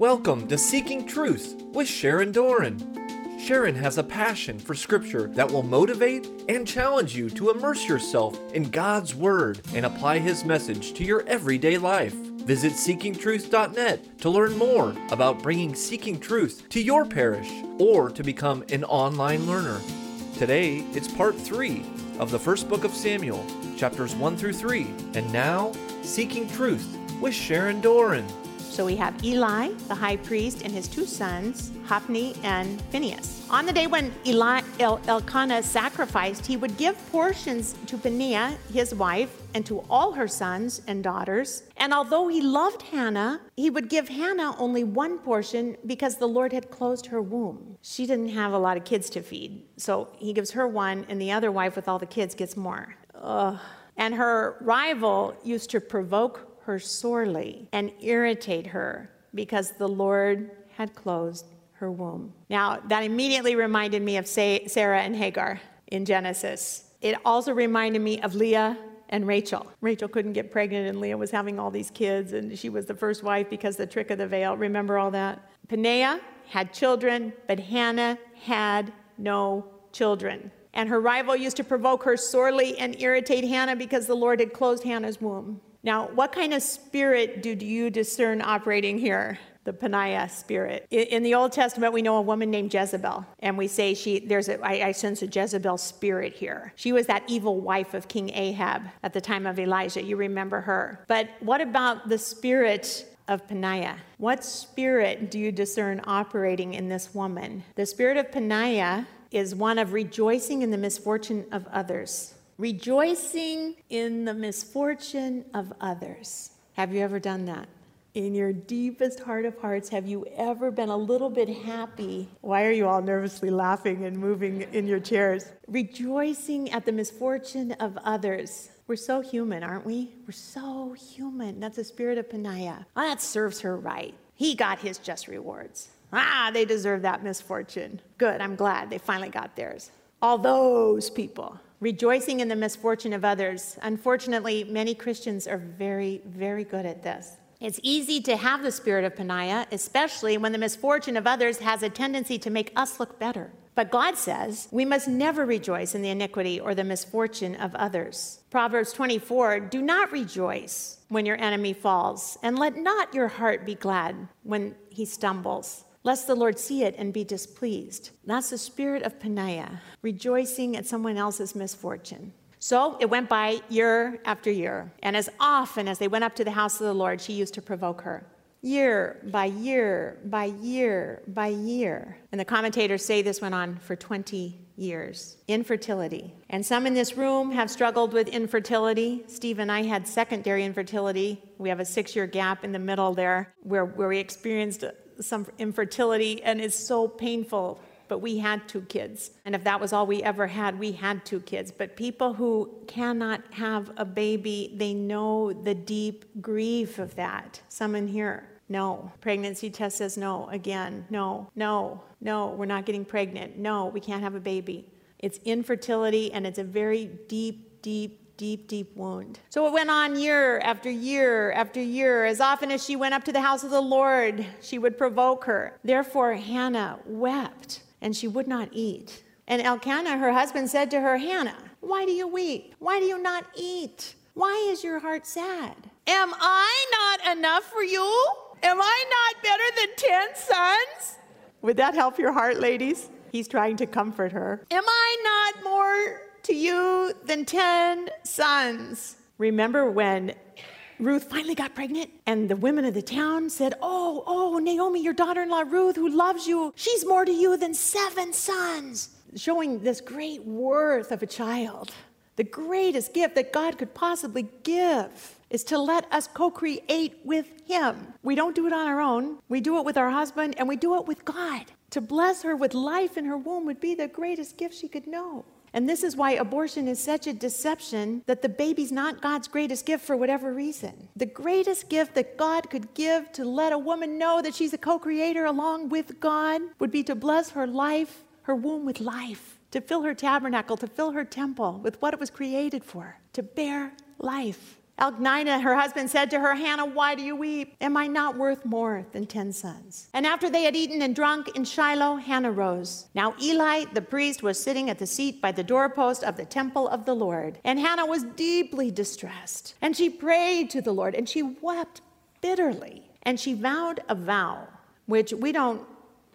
Welcome to Seeking Truth with Sharon Doran. Sharon has a passion for Scripture that will motivate and challenge you to immerse yourself in God's Word and apply His message to your everyday life. Visit seekingtruth.net to learn more about bringing Seeking Truth to your parish or to become an online learner. Today, it's part three of the first book of Samuel, chapters 1 through 3. And now, Seeking Truth with Sharon Doran. So we have Eli, the high priest, and his two sons, Hophni and Phinehas. On the day when Eli, El, Elkanah sacrificed, he would give portions to Peninnah, his wife, and to all her sons and daughters. And although he loved Hannah, he would give Hannah only one portion because the Lord had closed her womb. She didn't have a lot of kids to feed. So he gives her one, and the other wife with all the kids gets more. Ugh. And her rival used to provoke her sorely and irritate her because the Lord had closed her womb. Now, that immediately reminded me of Sarah and Hagar in Genesis. It also reminded me of Leah and Rachel. Rachel couldn't get pregnant, and Leah was having all these kids, and she was the first wife because the trick of the veil. Remember all that? Peninnah had children, but Hannah had no children. And her rival used to provoke her sorely and irritate Hannah because the Lord had closed Hannah's womb. Now, what kind of spirit do you discern operating here? The Peninnah spirit. In the Old Testament, we know a woman named Jezebel, and we say she there's a I, I sense a Jezebel spirit here. She was that evil wife of King Ahab at the time of Elijah. You remember her. But what about the spirit of Peninnah. What spirit do you discern operating in this woman? The spirit of Peninnah is one of rejoicing in the misfortune of others rejoicing in the misfortune of others. Have you ever done that? In your deepest heart of hearts, have you ever been a little bit happy? Why are you all nervously laughing and moving in your chairs? Rejoicing at the misfortune of others. We're so human, aren't we? We're so human. That's the spirit of Peninnah. Oh, that serves her right. He got his just rewards. Ah, they deserve that misfortune. Good, I'm glad they finally got theirs. All those people rejoicing in the misfortune of others. Unfortunately, many Christians are very, very good at this. It's easy to have the spirit of Peninnah, especially when the misfortune of others has a tendency to make us look better. But God says we must never rejoice in the iniquity or the misfortune of others. Proverbs 24 Do not rejoice when your enemy falls, and let not your heart be glad when he stumbles lest the Lord see it and be displeased. That's the spirit of Peninnah, rejoicing at someone else's misfortune. So it went by year after year, and as often as they went up to the house of the Lord, she used to provoke her. Year by year by year by year. And the commentators say this went on for 20 years. Infertility. And some in this room have struggled with infertility. Steve and I had secondary infertility. We have a six year gap in the middle there where, where we experienced some infertility, and it's so painful. But we had two kids. And if that was all we ever had, we had two kids. But people who cannot have a baby, they know the deep grief of that. Some in here, no. Pregnancy test says no. Again, no, no, no, we're not getting pregnant. No, we can't have a baby. It's infertility, and it's a very deep, deep deep, deep wound. So it went on year after year after year. As often as she went up to the house of the Lord, she would provoke her. Therefore, Hannah wept, and she would not eat. And Elkanah, her husband, said to her, Hannah, why do you weep? Why do you not eat? Why is your heart sad? Am I not enough for you? Am I not better than 10 sons? Would that help your heart, ladies? He's trying to comfort her. Am I not more to you than 10 sons. Remember when Ruth finally got pregnant and the women of the town said, Oh, oh, Naomi, your daughter in law Ruth, who loves you, she's more to you than seven sons. Showing this great worth of a child. The greatest gift that God could possibly give is to let us co create with Him. We don't do it on our own, we do it with our husband and we do it with God. To bless her with life in her womb would be the greatest gift she could know. And this is why abortion is such a deception that the baby's not God's greatest gift for whatever reason. The greatest gift that God could give to let a woman know that she's a co creator along with God would be to bless her life, her womb with life, to fill her tabernacle, to fill her temple with what it was created for, to bear life. Elkanah, her husband, said to her, Hannah, why do you weep? Am I not worth more than ten sons? And after they had eaten and drunk in Shiloh, Hannah rose. Now Eli, the priest, was sitting at the seat by the doorpost of the temple of the Lord. And Hannah was deeply distressed. And she prayed to the Lord, and she wept bitterly. And she vowed a vow, which we don't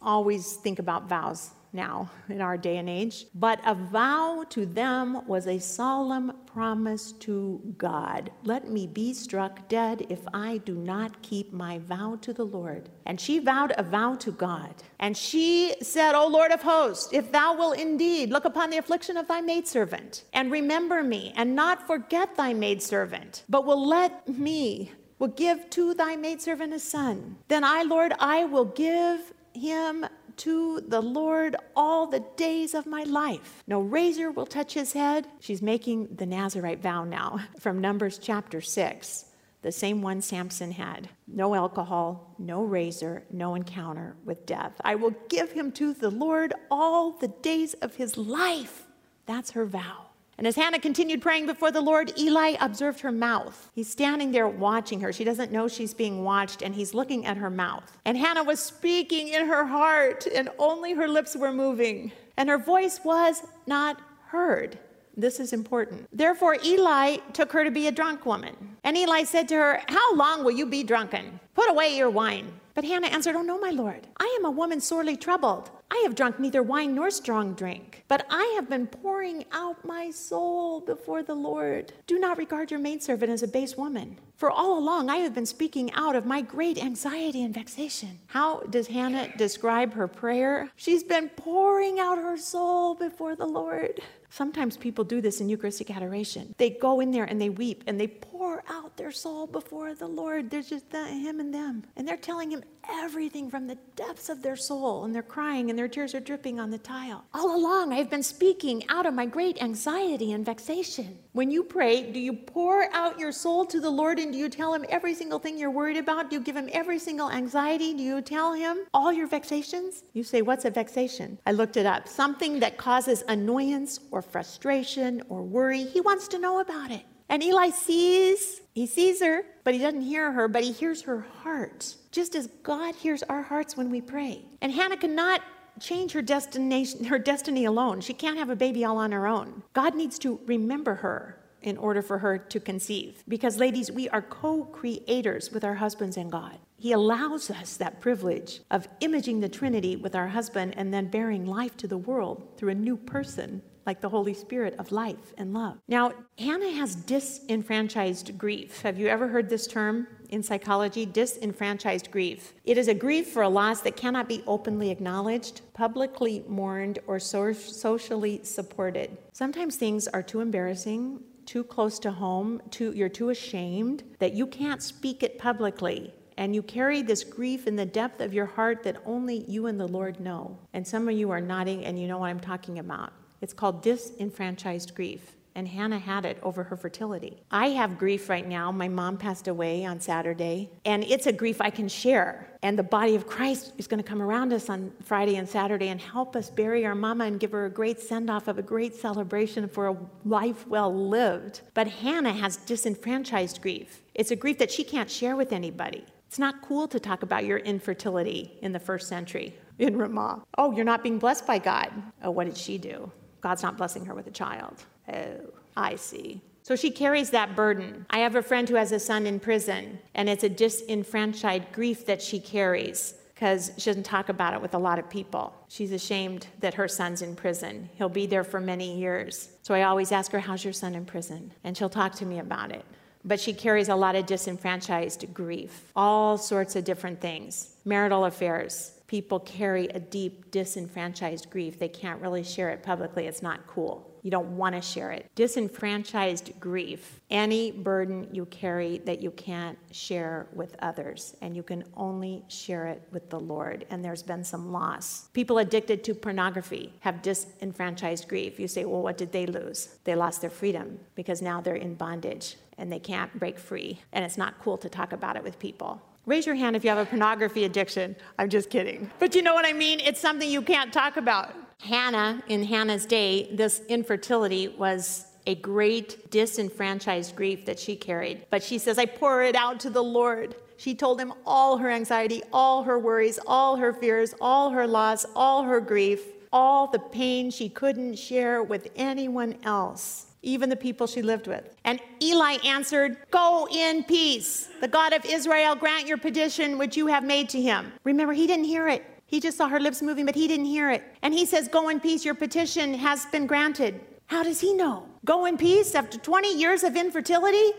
always think about vows now in our day and age. But a vow to them was a solemn promise to God. Let me be struck dead if I do not keep my vow to the Lord. And she vowed a vow to God. And she said, O Lord of hosts, if thou wilt indeed look upon the affliction of thy maidservant, and remember me, and not forget thy maidservant, but will let me will give to thy maidservant a son. Then I, Lord, I will give him to the Lord all the days of my life. No razor will touch his head. She's making the Nazarite vow now from Numbers chapter 6, the same one Samson had. No alcohol, no razor, no encounter with death. I will give him to the Lord all the days of his life. That's her vow. And as Hannah continued praying before the Lord, Eli observed her mouth. He's standing there watching her. She doesn't know she's being watched, and he's looking at her mouth. And Hannah was speaking in her heart, and only her lips were moving, and her voice was not heard. This is important. Therefore, Eli took her to be a drunk woman. And Eli said to her, How long will you be drunken? Put away your wine. But Hannah answered, Oh, no, my Lord. I am a woman sorely troubled. I have drunk neither wine nor strong drink, but I have been pouring out my soul before the Lord. Do not regard your maidservant as a base woman, for all along I have been speaking out of my great anxiety and vexation. How does Hannah describe her prayer? She's been pouring out her soul before the Lord. Sometimes people do this in Eucharistic adoration. They go in there and they weep and they pour out their soul before the Lord. There's just Him and them. And they're telling Him everything from the depths of their soul. And they're crying and their tears are dripping on the tile. All along, I've been speaking out of my great anxiety and vexation. When you pray, do you pour out your soul to the Lord and do you tell Him every single thing you're worried about? Do you give Him every single anxiety? Do you tell Him all your vexations? You say, What's a vexation? I looked it up. Something that causes annoyance or frustration or worry. He wants to know about it. And Eli sees, he sees her, but he doesn't hear her, but he hears her heart, just as God hears our hearts when we pray. And Hannah cannot change her destination, her destiny alone. She can't have a baby all on her own. God needs to remember her in order for her to conceive. Because, ladies, we are co creators with our husbands and God. He allows us that privilege of imaging the Trinity with our husband and then bearing life to the world through a new person like the Holy Spirit of life and love. Now, Hannah has disenfranchised grief. Have you ever heard this term in psychology? Disenfranchised grief. It is a grief for a loss that cannot be openly acknowledged, publicly mourned, or so- socially supported. Sometimes things are too embarrassing. Too close to home, too, you're too ashamed that you can't speak it publicly and you carry this grief in the depth of your heart that only you and the Lord know. And some of you are nodding and you know what I'm talking about. It's called disenfranchised grief. And Hannah had it over her fertility. I have grief right now. My mom passed away on Saturday, and it's a grief I can share. And the body of Christ is going to come around us on Friday and Saturday and help us bury our mama and give her a great send off of a great celebration for a life well lived. But Hannah has disenfranchised grief. It's a grief that she can't share with anybody. It's not cool to talk about your infertility in the first century in Ramah. Oh, you're not being blessed by God. Oh, what did she do? God's not blessing her with a child. Oh, I see. So she carries that burden. I have a friend who has a son in prison, and it's a disenfranchised grief that she carries because she doesn't talk about it with a lot of people. She's ashamed that her son's in prison. He'll be there for many years. So I always ask her, How's your son in prison? And she'll talk to me about it. But she carries a lot of disenfranchised grief, all sorts of different things, marital affairs, people carry a deep disenfranchised grief. They can't really share it publicly. It's not cool. You don't want to share it. Disenfranchised grief, any burden you carry that you can't share with others, and you can only share it with the Lord. And there's been some loss. People addicted to pornography have disenfranchised grief. You say, well, what did they lose? They lost their freedom because now they're in bondage and they can't break free. And it's not cool to talk about it with people. Raise your hand if you have a pornography addiction. I'm just kidding. But you know what I mean? It's something you can't talk about. Hannah, in Hannah's day, this infertility was a great disenfranchised grief that she carried. But she says, I pour it out to the Lord. She told him all her anxiety, all her worries, all her fears, all her loss, all her grief, all the pain she couldn't share with anyone else, even the people she lived with. And Eli answered, Go in peace. The God of Israel grant your petition which you have made to him. Remember, he didn't hear it. He just saw her lips moving, but he didn't hear it. And he says, Go in peace, your petition has been granted. How does he know? Go in peace after 20 years of infertility?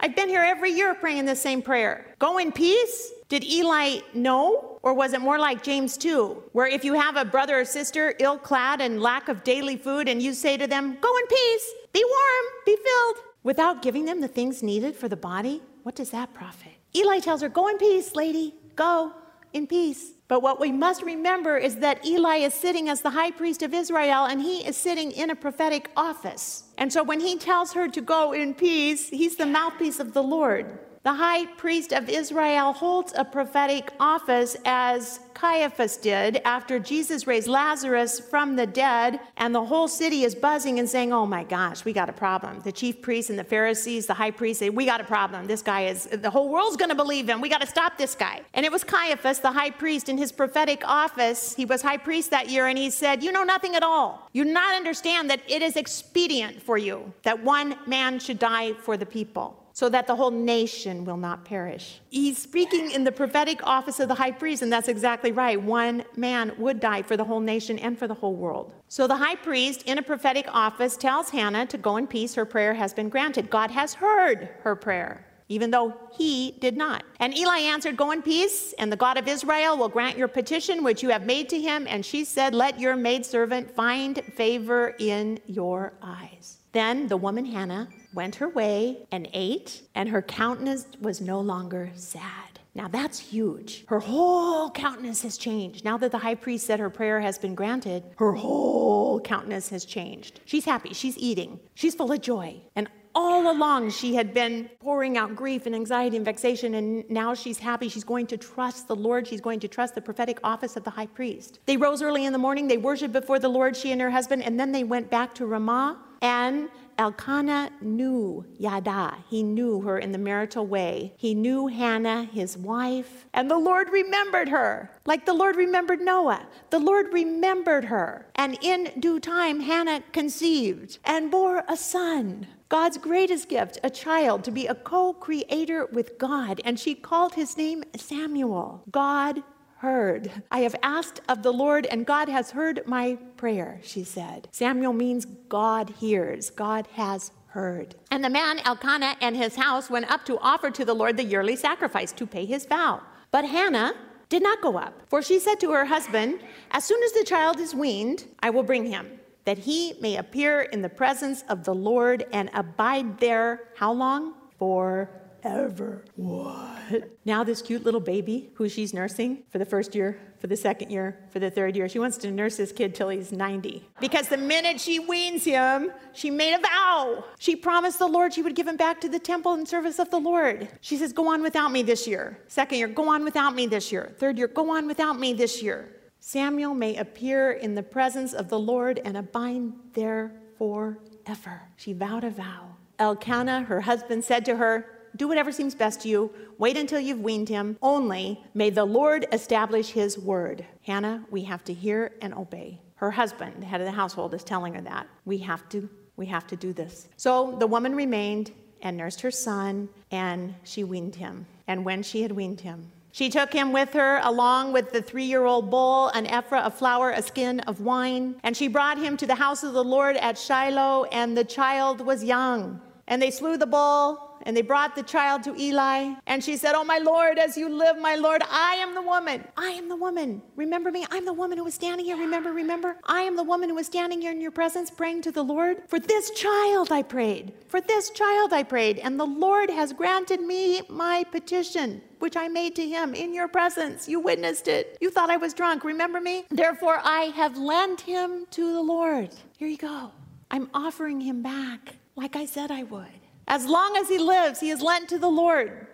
I've been here every year praying the same prayer. Go in peace? Did Eli know? Or was it more like James 2, where if you have a brother or sister ill clad and lack of daily food, and you say to them, Go in peace, be warm, be filled, without giving them the things needed for the body? What does that profit? Eli tells her, Go in peace, lady, go in peace. But what we must remember is that Eli is sitting as the high priest of Israel and he is sitting in a prophetic office. And so when he tells her to go in peace, he's the mouthpiece of the Lord. The high priest of Israel holds a prophetic office as Caiaphas did after Jesus raised Lazarus from the dead, and the whole city is buzzing and saying, Oh my gosh, we got a problem. The chief priests and the Pharisees, the high priest, say, We got a problem. This guy is, the whole world's going to believe him. We got to stop this guy. And it was Caiaphas, the high priest, in his prophetic office. He was high priest that year, and he said, You know nothing at all. You do not understand that it is expedient for you that one man should die for the people so that the whole nation will not perish. He's speaking in the prophetic office of the high priest, and that's exactly right. One man would die for the whole nation and for the whole world. So the high priest, in a prophetic office, tells Hannah to go in peace. Her prayer has been granted. God has heard her prayer. Even though he did not. And Eli answered, Go in peace, and the God of Israel will grant your petition which you have made to him. And she said, Let your maidservant find favor in your eyes. Then the woman Hannah went her way and ate, and her countenance was no longer sad. Now that's huge. Her whole countenance has changed. Now that the high priest said her prayer has been granted, her whole countenance has changed. She's happy. She's eating. She's full of joy. And all along she had been pouring out grief and anxiety and vexation, and now she's happy. She's going to trust the Lord. She's going to trust the prophetic office of the high priest. They rose early in the morning. They worshiped before the Lord, she and her husband, and then they went back to Ramah. And Elkanah knew Yada. He knew her in the marital way. He knew Hannah, his wife, and the Lord remembered her, like the Lord remembered Noah. The Lord remembered her. And in due time, Hannah conceived and bore a son. God's greatest gift, a child, to be a co creator with God. And she called his name Samuel. God heard. I have asked of the Lord, and God has heard my prayer, she said. Samuel means God hears, God has heard. And the man Elkanah and his house went up to offer to the Lord the yearly sacrifice to pay his vow. But Hannah did not go up, for she said to her husband, As soon as the child is weaned, I will bring him, that he may appear in the presence of the Lord and abide there. How long? For ever. What? Now, this cute little baby who she's nursing for the first year, for the second year, for the third year, she wants to nurse this kid till he's 90. Because the minute she weans him, she made a vow. She promised the Lord she would give him back to the temple in service of the Lord. She says, Go on without me this year. Second year, go on without me this year. Third year, go on without me this year. Samuel may appear in the presence of the Lord and abide there forever. She vowed a vow. Elkanah, her husband, said to her, do whatever seems best to you. Wait until you've weaned him. Only may the Lord establish his word. Hannah, we have to hear and obey. Her husband, the head of the household, is telling her that. We have to, we have to do this. So the woman remained and nursed her son, and she weaned him. And when she had weaned him, she took him with her, along with the three year old bull, an ephah of flour, a skin of wine. And she brought him to the house of the Lord at Shiloh, and the child was young. And they slew the bull and they brought the child to Eli. And she said, Oh, my Lord, as you live, my Lord, I am the woman. I am the woman. Remember me? I'm the woman who was standing here. Remember, remember? I am the woman who was standing here in your presence praying to the Lord. For this child I prayed. For this child I prayed. And the Lord has granted me my petition which I made to him in your presence. You witnessed it. You thought I was drunk. Remember me? Therefore, I have lent him to the Lord. Here you go. I'm offering him back like I said I would. As long as he lives, he is lent to the Lord.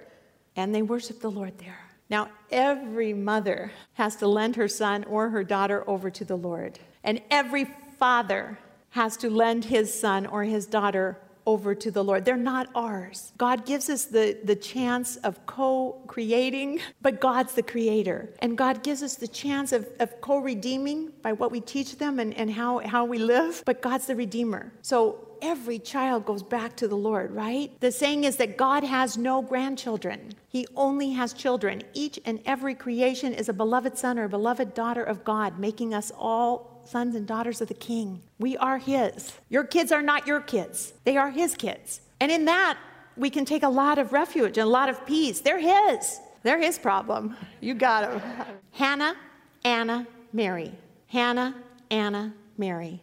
And they worship the Lord there. Now, every mother has to lend her son or her daughter over to the Lord. And every father has to lend his son or his daughter over to the Lord. They're not ours. God gives us the, the chance of co creating, but God's the creator. And God gives us the chance of, of co redeeming by what we teach them and, and how, how we live, but God's the redeemer. So every child goes back to the Lord, right? The saying is that God has no grandchildren. He only has children. Each and every creation is a beloved son or a beloved daughter of God, making us all sons and daughters of the King. We are His. Your kids are not your kids, they are His kids. And in that, we can take a lot of refuge and a lot of peace. They're His. They're His problem. You got them. Hannah, Anna, Mary. Hannah, Anna, Mary.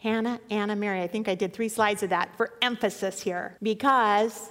Hannah, Anna, Mary. I think I did three slides of that for emphasis here because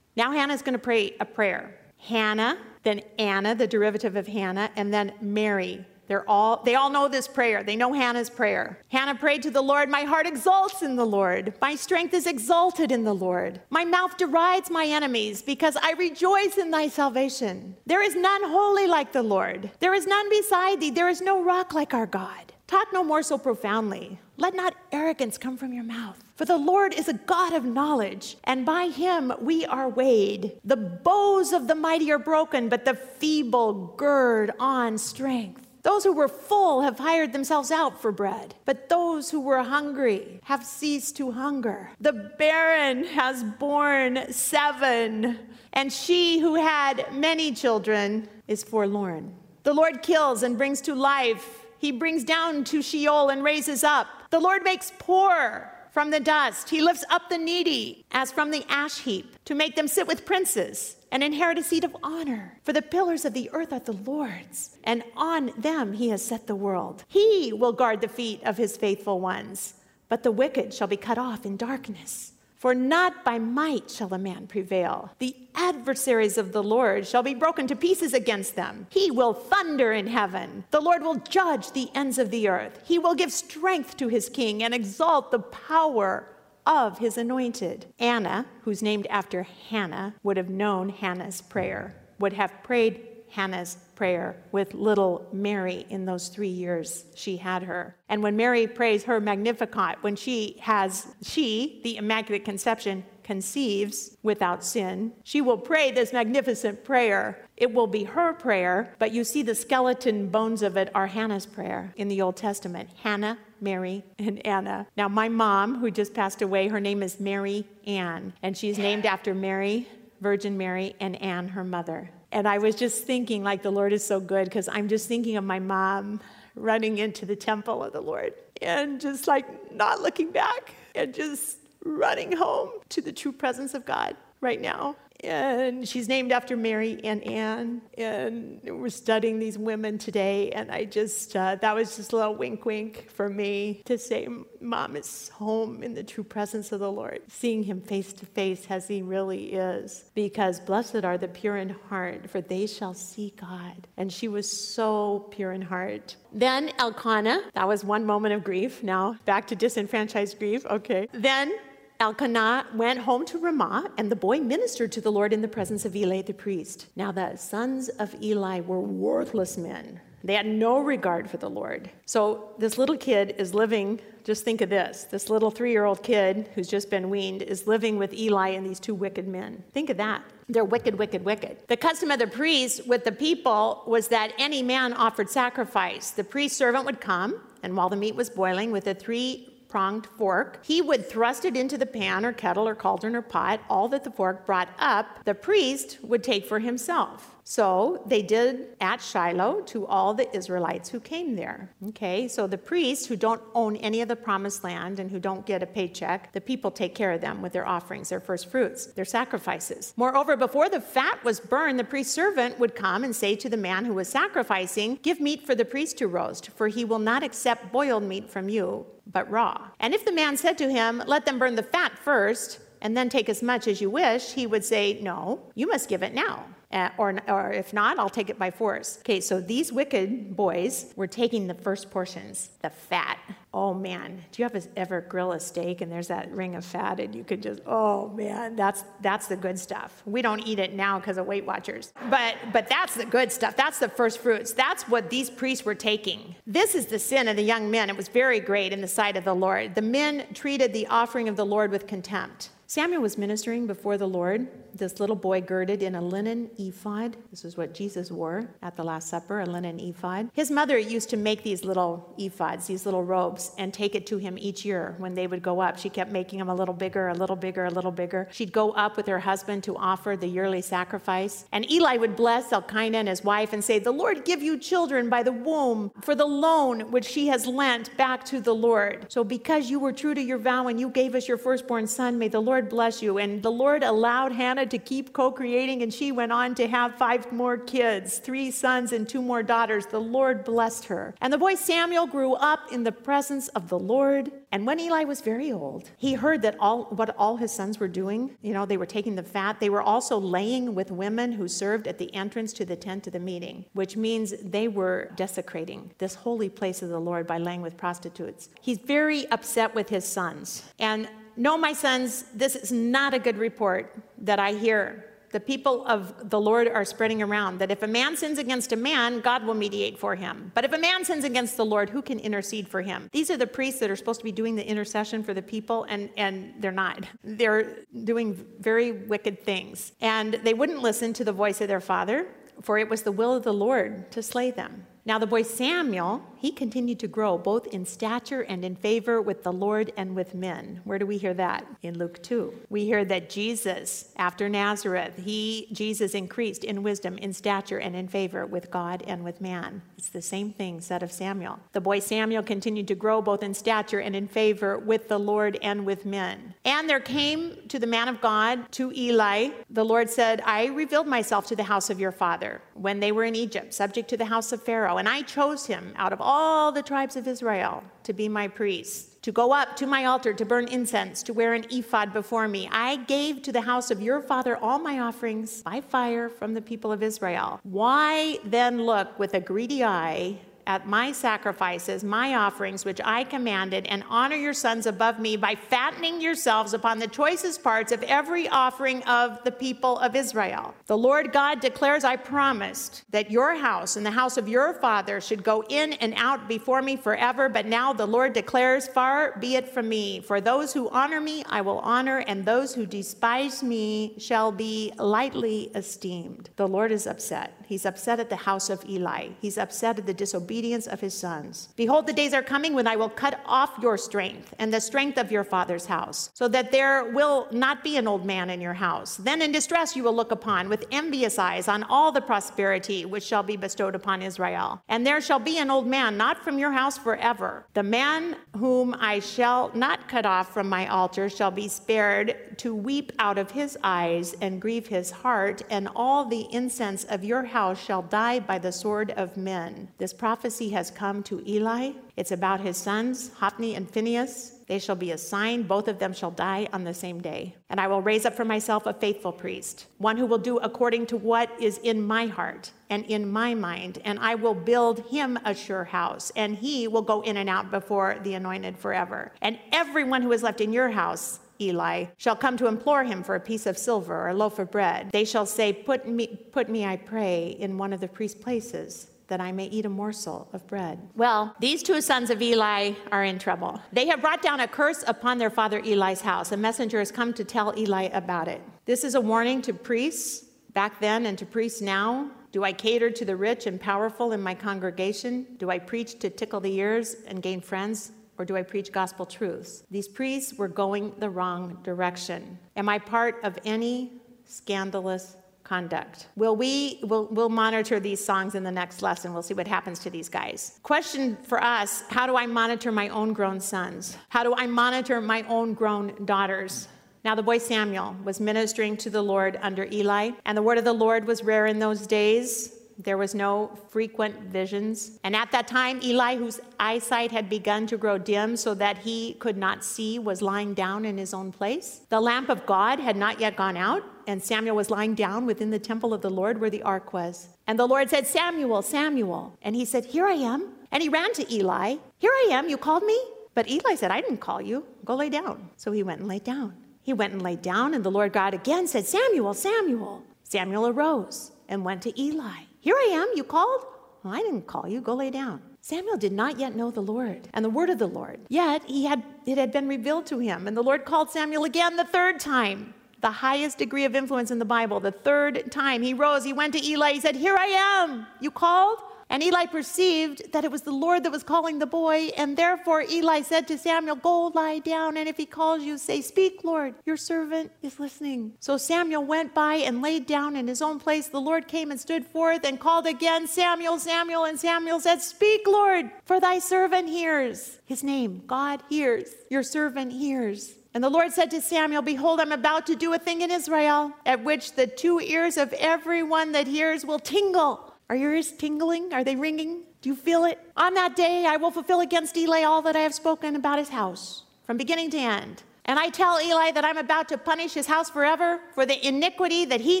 now Hannah's going to pray a prayer. Hannah, then Anna, the derivative of Hannah, and then Mary, they're all, they all know this prayer. They know Hannah's prayer. Hannah prayed to the Lord, My heart exults in the Lord. My strength is exalted in the Lord. My mouth derides my enemies because I rejoice in thy salvation. There is none holy like the Lord. There is none beside thee. There is no rock like our God. Talk no more so profoundly. Let not arrogance come from your mouth. For the Lord is a God of knowledge, and by him we are weighed. The bows of the mighty are broken, but the feeble gird on strength. Those who were full have hired themselves out for bread, but those who were hungry have ceased to hunger. The barren has borne seven, and she who had many children is forlorn. The Lord kills and brings to life. He brings down to Sheol and raises up. The Lord makes poor from the dust. He lifts up the needy as from the ash heap to make them sit with princes and inherit a seat of honor. For the pillars of the earth are the Lord's, and on them he has set the world. He will guard the feet of his faithful ones, but the wicked shall be cut off in darkness. For not by might shall a man prevail. The adversaries of the Lord shall be broken to pieces against them. He will thunder in heaven. The Lord will judge the ends of the earth. He will give strength to his king and exalt the power of his anointed. Anna, who's named after Hannah, would have known Hannah's prayer, would have prayed Hannah's prayer with little Mary in those three years she had her. And when Mary prays her Magnificat, when she has, she, the Immaculate Conception, conceives without sin, she will pray this magnificent prayer. It will be her prayer, but you see the skeleton bones of it are Hannah's prayer in the Old Testament. Hannah, Mary, and Anna. Now, my mom, who just passed away, her name is Mary Ann, and she's named after Mary, Virgin Mary, and Anne, her mother. And I was just thinking, like, the Lord is so good because I'm just thinking of my mom running into the temple of the Lord and just like not looking back and just running home to the true presence of God right now and she's named after Mary and Anne. And we're studying these women today, and I just, uh, that was just a little wink wink for me to say, Mom is home in the true presence of the Lord, seeing him face to face as he really is. Because blessed are the pure in heart, for they shall see God. And she was so pure in heart. Then Elkanah, that was one moment of grief. Now back to disenfranchised grief. Okay. Then Elkanah went home to Ramah, and the boy ministered to the Lord in the presence of Eli the priest. Now, the sons of Eli were worthless men. They had no regard for the Lord. So, this little kid is living, just think of this this little three year old kid who's just been weaned is living with Eli and these two wicked men. Think of that. They're wicked, wicked, wicked. The custom of the priests with the people was that any man offered sacrifice. The priest servant would come, and while the meat was boiling, with a three pronged fork. He would thrust it into the pan or kettle or cauldron or pot. All that the fork brought up, the priest would take for himself. So they did at Shiloh to all the Israelites who came there. Okay, so the priests who don't own any of the promised land and who don't get a paycheck, the people take care of them with their offerings, their first fruits, their sacrifices. Moreover, before the fat was burned, the priest servant would come and say to the man who was sacrificing, Give meat for the priest to roast, for he will not accept boiled meat from you, but raw. And if the man said to him, Let them burn the fat first, and then take as much as you wish, he would say, No, you must give it now uh, or, or if not, I'll take it by force. Okay, so these wicked boys were taking the first portions, the fat. Oh man, do you ever, ever grill a steak and there's that ring of fat and you could just, oh man, that's that's the good stuff. We don't eat it now because of Weight Watchers, but but that's the good stuff. That's the first fruits. That's what these priests were taking. This is the sin of the young men. It was very great in the sight of the Lord. The men treated the offering of the Lord with contempt. Samuel was ministering before the Lord. This little boy girded in a linen ephod. This is what Jesus wore at the Last Supper, a linen ephod. His mother used to make these little ephods, these little robes, and take it to him each year when they would go up. She kept making them a little bigger, a little bigger, a little bigger. She'd go up with her husband to offer the yearly sacrifice. And Eli would bless Elkanah and his wife and say, The Lord give you children by the womb for the loan which she has lent back to the Lord. So because you were true to your vow and you gave us your firstborn son, may the Lord bless you. And the Lord allowed Hannah to keep co creating, and she went on to have five more kids three sons and two more daughters. The Lord blessed her. And the boy Samuel grew up in the presence of the Lord. And when Eli was very old, he heard that all what all his sons were doing. You know, they were taking the fat. They were also laying with women who served at the entrance to the tent of the meeting, which means they were desecrating this holy place of the Lord by laying with prostitutes. He's very upset with his sons. And no, my sons, this is not a good report that I hear. The people of the Lord are spreading around that if a man sins against a man, God will mediate for him. But if a man sins against the Lord, who can intercede for him? These are the priests that are supposed to be doing the intercession for the people, and, and they're not. They're doing very wicked things. And they wouldn't listen to the voice of their father, for it was the will of the Lord to slay them. Now, the boy Samuel, he continued to grow both in stature and in favor with the Lord and with men. Where do we hear that? In Luke 2. We hear that Jesus, after Nazareth, he, Jesus increased in wisdom, in stature, and in favor with God and with man. It's the same thing said of Samuel. The boy Samuel continued to grow both in stature and in favor with the Lord and with men. And there came to the man of God, to Eli, the Lord said, I revealed myself to the house of your father when they were in Egypt, subject to the house of Pharaoh and I chose him out of all the tribes of Israel to be my priest, to go up to my altar to burn incense, to wear an ephod before me. I gave to the house of your father all my offerings by fire from the people of Israel. Why then look with a greedy eye at my sacrifices, my offerings, which I commanded, and honor your sons above me by fattening yourselves upon the choicest parts of every offering of the people of Israel. The Lord God declares, I promised that your house and the house of your father should go in and out before me forever. But now the Lord declares, Far be it from me. For those who honor me, I will honor, and those who despise me shall be lightly esteemed. The Lord is upset. He's upset at the house of Eli. He's upset at the disobedience of his sons. Behold, the days are coming when I will cut off your strength and the strength of your father's house, so that there will not be an old man in your house. Then in distress you will look upon with envious eyes on all the prosperity which shall be bestowed upon Israel. And there shall be an old man not from your house forever. The man whom I shall not cut off from my altar shall be spared to weep out of his eyes and grieve his heart, and all the incense of your house shall die by the sword of men. This prophecy has come to Eli. It's about his sons, Hophni and Phinehas. They shall be a sign. Both of them shall die on the same day. And I will raise up for myself a faithful priest, one who will do according to what is in my heart and in my mind. And I will build him a sure house, and he will go in and out before the anointed forever. And everyone who is left in your house, Eli, shall come to implore him for a piece of silver or a loaf of bread. They shall say, Put me, put me, I pray, in one of the priest's places that I may eat a morsel of bread. Well, these two sons of Eli are in trouble. They have brought down a curse upon their father Eli's house. A messenger has come to tell Eli about it. This is a warning to priests back then and to priests now. Do I cater to the rich and powerful in my congregation? Do I preach to tickle the ears and gain friends? Or do I preach gospel truths? These priests were going the wrong direction. Am I part of any scandalous conduct. Will we will we'll monitor these songs in the next lesson. We'll see what happens to these guys. Question for us, how do I monitor my own grown sons? How do I monitor my own grown daughters? Now the boy Samuel was ministering to the Lord under Eli, and the word of the Lord was rare in those days. There was no frequent visions. And at that time, Eli, whose eyesight had begun to grow dim so that he could not see, was lying down in his own place. The lamp of God had not yet gone out, and Samuel was lying down within the temple of the Lord where the ark was. And the Lord said, Samuel, Samuel. And he said, Here I am. And he ran to Eli. Here I am. You called me? But Eli said, I didn't call you. Go lay down. So he went and lay down. He went and lay down, and the Lord God again said, Samuel, Samuel. Samuel arose and went to Eli. Here I am, you called? Well, I didn't call you. Go lay down. Samuel did not yet know the Lord and the word of the Lord. Yet he had it had been revealed to him, and the Lord called Samuel again the third time. The highest degree of influence in the Bible. The third time he rose, he went to Eli. He said, Here I am. You called? And Eli perceived that it was the Lord that was calling the boy, and therefore Eli said to Samuel, Go lie down, and if he calls you, say, Speak, Lord, your servant is listening. So Samuel went by and laid down in his own place. The Lord came and stood forth and called again, Samuel, Samuel, and Samuel said, Speak, Lord, for thy servant hears. His name, God hears, your servant hears. And the Lord said to Samuel, Behold, I'm about to do a thing in Israel at which the two ears of everyone that hears will tingle. Are your ears tingling? Are they ringing? Do you feel it? On that day, I will fulfill against Eli all that I have spoken about his house, from beginning to end. And I tell Eli that I'm about to punish his house forever for the iniquity that he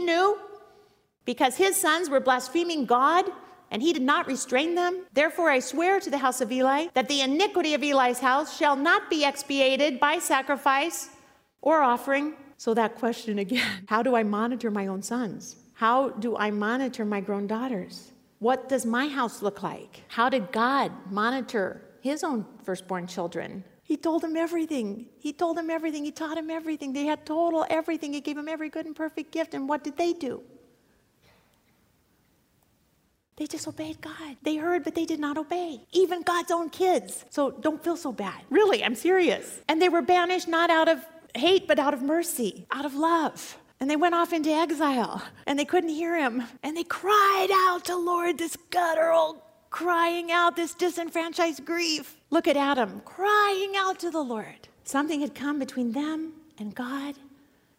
knew, because his sons were blaspheming God and he did not restrain them. Therefore, I swear to the house of Eli that the iniquity of Eli's house shall not be expiated by sacrifice or offering. So, that question again how do I monitor my own sons? How do I monitor my grown daughters? What does my house look like? How did God monitor his own firstborn children? He told them everything. He told them everything. He taught them everything. They had total everything. He gave them every good and perfect gift. And what did they do? They disobeyed God. They heard, but they did not obey. Even God's own kids. So don't feel so bad. Really, I'm serious. And they were banished not out of hate, but out of mercy, out of love. And they went off into exile and they couldn't hear him. And they cried out to Lord, this guttural crying out, this disenfranchised grief. Look at Adam crying out to the Lord. Something had come between them and God,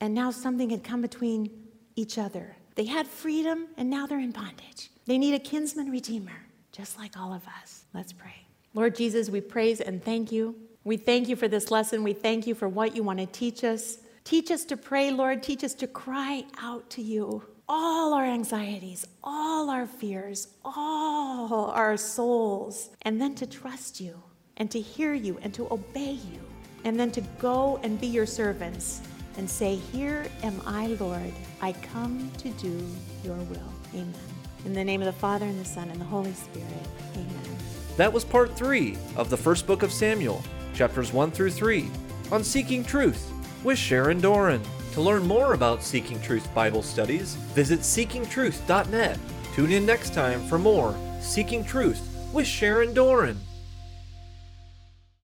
and now something had come between each other. They had freedom, and now they're in bondage. They need a kinsman redeemer, just like all of us. Let's pray. Lord Jesus, we praise and thank you. We thank you for this lesson. We thank you for what you want to teach us. Teach us to pray, Lord. Teach us to cry out to you. All our anxieties, all our fears, all our souls, and then to trust you and to hear you and to obey you, and then to go and be your servants and say, Here am I, Lord. I come to do your will. Amen. In the name of the Father, and the Son, and the Holy Spirit. Amen. That was part three of the first book of Samuel, chapters 1 through 3, on Seeking Truth with Sharon Doran. To learn more about Seeking Truth Bible studies, visit seekingtruth.net. Tune in next time for more Seeking Truth with Sharon Doran.